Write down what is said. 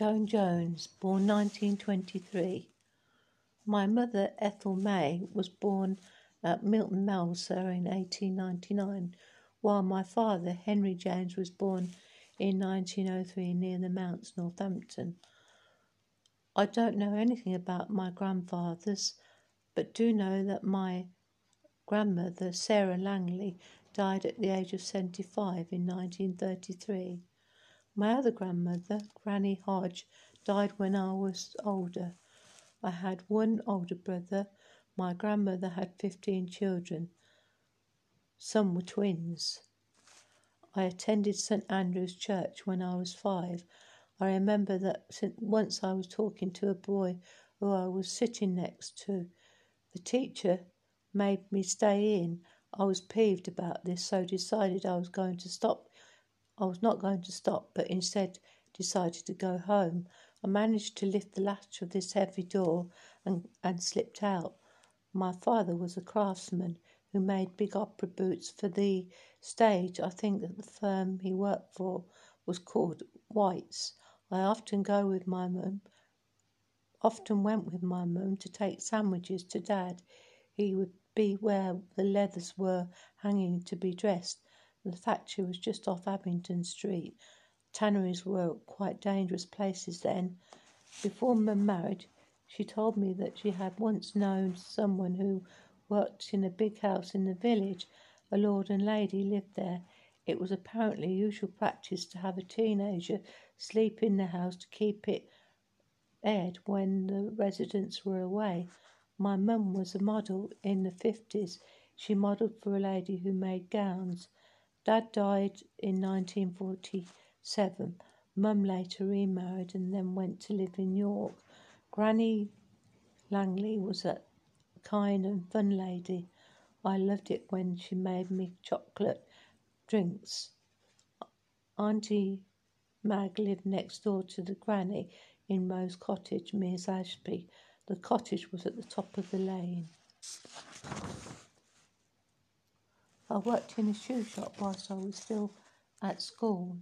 Joan Jones, born 1923. My mother, Ethel May, was born at Milton Malsor in 1899, while my father, Henry James, was born in 1903 near the Mounts, Northampton. I don't know anything about my grandfathers, but do know that my grandmother, Sarah Langley, died at the age of 75 in 1933. My other grandmother, Granny Hodge, died when I was older. I had one older brother. My grandmother had 15 children. Some were twins. I attended St Andrew's Church when I was five. I remember that once I was talking to a boy who I was sitting next to. The teacher made me stay in. I was peeved about this, so decided I was going to stop. I was not going to stop, but instead decided to go home. I managed to lift the latch of this heavy door and, and slipped out. My father was a craftsman who made big opera boots for the stage. I think that the firm he worked for was called White's. I often go with my mum, often went with my mum to take sandwiches to dad. He would be where the leathers were hanging to be dressed. The factory was just off Abingdon Street. Tanneries were quite dangerous places then. Before mum married, she told me that she had once known someone who worked in a big house in the village. A lord and lady lived there. It was apparently usual practice to have a teenager sleep in the house to keep it aired when the residents were away. My mum was a model in the 50s. She modelled for a lady who made gowns. Dad died in 1947. Mum later remarried and then went to live in York. Granny Langley was a kind and fun lady. I loved it when she made me chocolate drinks. Auntie Mag lived next door to the granny in Rose Cottage, Mears Ashby. The cottage was at the top of the lane. I worked in a shoe shop whilst I was still at school.